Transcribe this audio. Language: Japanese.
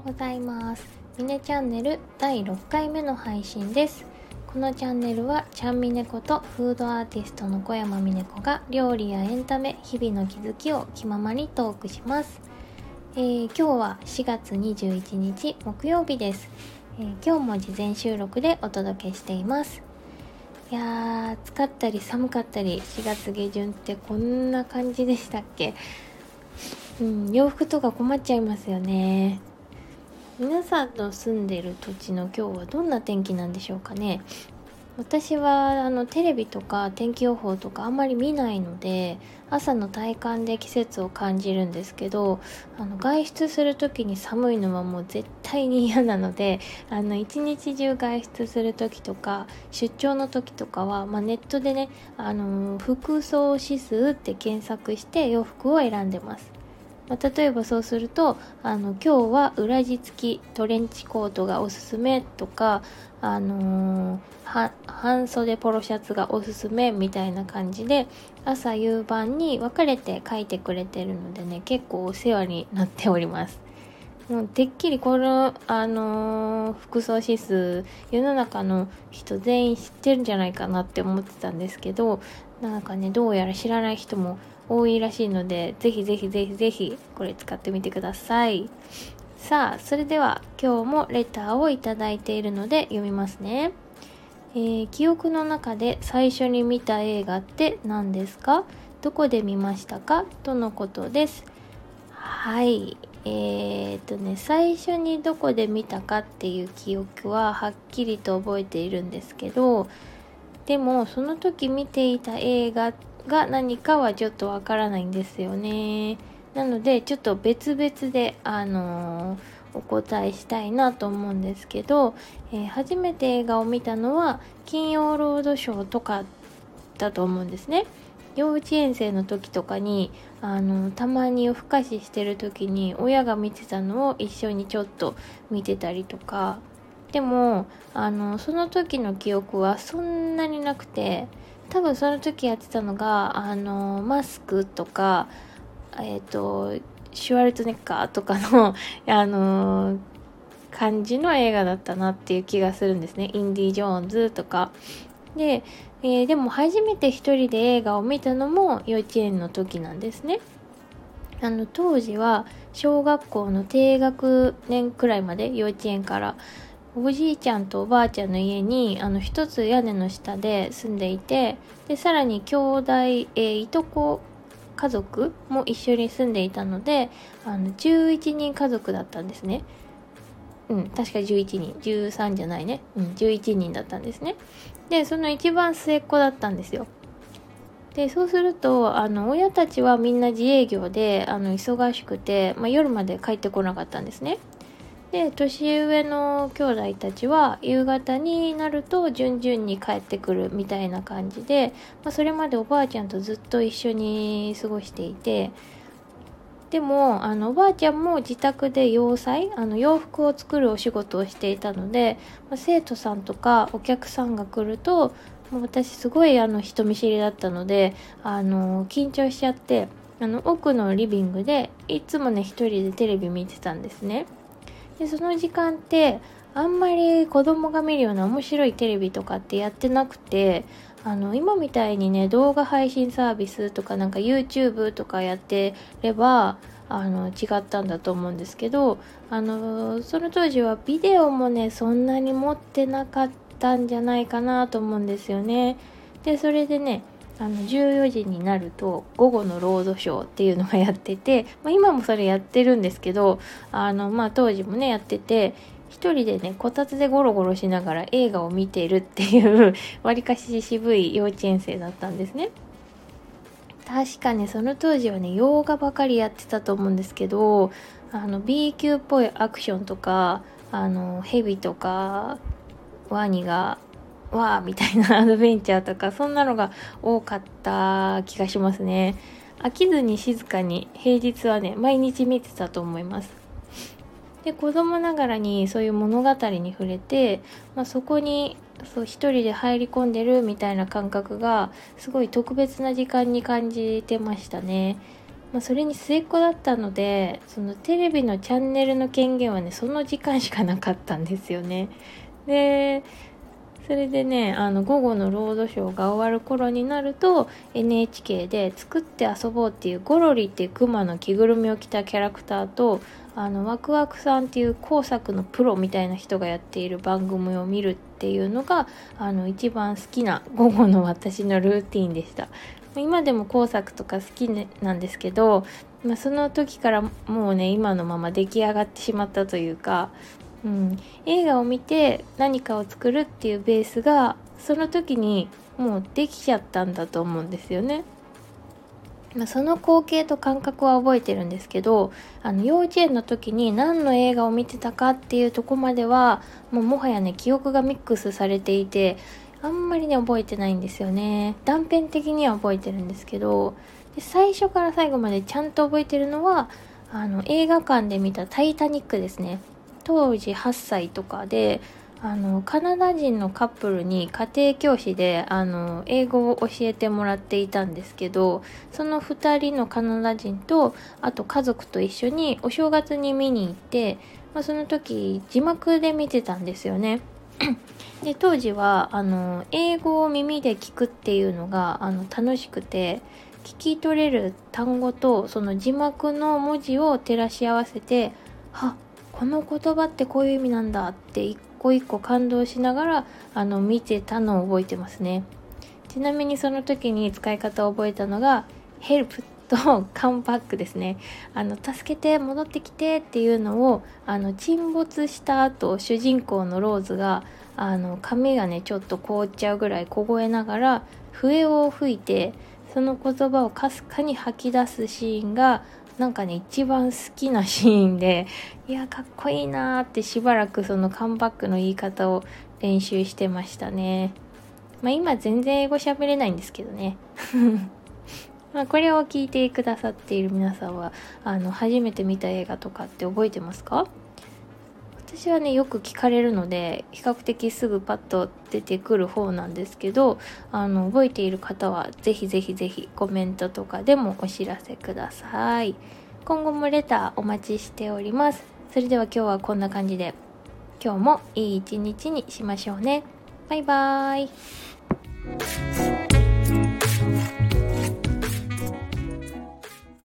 うございます。ミネチャンネル第6回目の配信です。このチャンネルはちゃんみねことフードアーティストの小山みね子が料理やエンタメ日々の気づきを気ままにトークします、えー、今日は4月21日木曜日です、えー、今日も事前収録でお届けしています。いやー暑かったり寒かったり4月下旬ってこんな感じでしたっけ？うん、洋服とか困っちゃいますよね。皆さんの住んでる土地の今日はどんな天気なんでしょうかね私はあのテレビとか天気予報とかあんまり見ないので朝の体感で季節を感じるんですけどあの外出する時に寒いのはもう絶対に嫌なので あの一日中外出する時とか出張の時とかは、まあ、ネットでね、あの服装指数って検索して洋服を選んでます。まあ、例えばそうするとあの今日は裏地付きトレンチコートがおすすめとか、あのー、半袖ポロシャツがおすすめみたいな感じで朝夕晩に分かれて書いてくれてるのでね結構お世話になっております。もうてっきりこの、あのー、服装指数世の中の人全員知ってるんじゃないかなって思ってたんですけどなんかねどうやら知らない人も多いらしいのでぜひぜひぜひぜひこれ使ってみてください。さあそれでは今日もレターをいただいているので読みますね、えー、記憶の中で最初に見た映画って何ですか？どこで見ましたか？とのことです。はい。えー、っとね最初にどこで見たかっていう記憶ははっきりと覚えているんですけどでもその時見ていた映画が何かはちょっとわからないんですよね。なのでちょっと別々であのー、お答えしたいなと思うんですけど、えー、初めて映画を見たのは金曜ロードショーとかだと思うんですね。幼稚園生の時とかにあのたまに夜更かししてる時に親が見てたのを一緒にちょっと見てたりとかでもあのその時の記憶はそんなになくて多分その時やってたのがあのマスクとかえっ、ー、とシュワルツネッカーとかの あの感じの映画だったなっていう気がするんですね。インディ・ジョーンズとか。で、えー、でも初めて一人で映画を見たのも幼稚園の時なんですね。あの当時は小学校の低学年くらいまで幼稚園からおじいちゃんとおばあちゃんの家にあの一つ屋根の下で住んでいてでさらに兄弟、えー、いとこ家族も一緒に住んでいたのであの11人家族だったんですね。うん、確か11人。13じゃないね、うん、11人だったんですね。でその一番末っ子だったんですよ。でそうするとあの親たちはみんな自営業であの忙しくて、まあ、夜まで帰ってこなかったんですね。で年上の兄弟たちは夕方になると順々に帰ってくるみたいな感じで、まあ、それまでおばあちゃんとずっと一緒に過ごしていてでもあのおばあちゃんも自宅で洋裁あの洋服を作るお仕事をしていたので、まあ、生徒さんとかお客さんが来るともう私すごいあの人見知りだったのであの緊張しちゃってあの奥のリビングでいつもね一人でテレビ見てたんですね。でその時間ってあんまり子供が見るような面白いテレビとかってやってなくてあの今みたいにね動画配信サービスとかなんか YouTube とかやってればあの違ったんだと思うんですけどあのその当時はビデオもねそんなに持ってなかったんじゃないかなと思うんですよね。でそれでねあの14時になると午後のロードショーっていうのがやってて、まあ、今もそれやってるんですけどあの、まあ、当時もねやってて一人でねこたつでゴロゴロしながら映画を見ているっていう わりかし渋い幼稚園生だったんですね。確かねその当時はね洋画ばかりやってたと思うんですけどあの B 級っぽいアクションとかあのヘビとかワニがわーみたいなアドベンチャーとかそんなのが多かった気がしますね。飽きずに静かに平日はね毎日見てたと思います。で子供ながらにそういう物語に触れて、まあ、そこにそう一人で入り込んでるみたいな感覚がすごい特別な時間に感じてましたね。まあ、それに末っ子だったのでそのテレビのチャンネルの権限はねその時間しかなかったんですよね。でそれでねあの午後のロードショーが終わる頃になると NHK で「作って遊ぼう」っていうゴロリっていうクマの着ぐるみを着たキャラクターとあのワクワクさんっていう工作のプロみたいな人がやっている番組を見るっていうのがあの一番好きな午後の私のルーティンでした。今でも工作とか好き、なんですけど、まあ、その時からもうね今のまま出来上がってしまったというかうん、映画を見て何かを作るっていうベースがその時にもうできちゃったんだと思うんですよね。まあ、その光景と感覚は覚えてるんですけどあの幼稚園の時に何の映画を見てたかっていうとこまではもうもはやね記憶がミックスされていてあんまりね覚えてないんですよね。断片的には覚えてるんですけどで最初から最後までちゃんと覚えてるのはあの映画館で見た「タイタニック」ですね。当時8歳とかであのカナダ人のカップルに家庭教師であの英語を教えてもらっていたんですけどその2人のカナダ人とあと家族と一緒にお正月に見に行って、まあ、その時字幕で見てたんですよね。で当時はあの英語を耳で聞くっていうのがあの楽しくて聞き取れる単語とその字幕の文字を照らし合わせてはっこの言葉ってこういう意味なんだって一個一個感動しながらあの見てたのを覚えてますね。ちなみにその時に使い方を覚えたのが「ヘルプ」と「カムバック」ですね。あの助けて戻ってきてっていうのをあの沈没した後主人公のローズがあの髪がねちょっと凍っちゃうぐらい凍えながら笛を吹いてその言葉をかすかに吐き出すシーンがなんかね一番好きなシーンでいやかっこいいなーってしばらくそのカムバックの言い方を練習してましたね。まあ今全然英語喋れないんですけどね。まあこれを聞いてくださっている皆さんはあの初めて見た映画とかって覚えてますか？私はねよく聞かれるので比較的すぐパッと出てくる方なんですけどあの覚えている方はぜひぜひぜひコメントとかでもお知らせください。今後もレターお待ちしております。それでは今日はこんな感じで今日もいい一日にしましょうね。バイバーイ。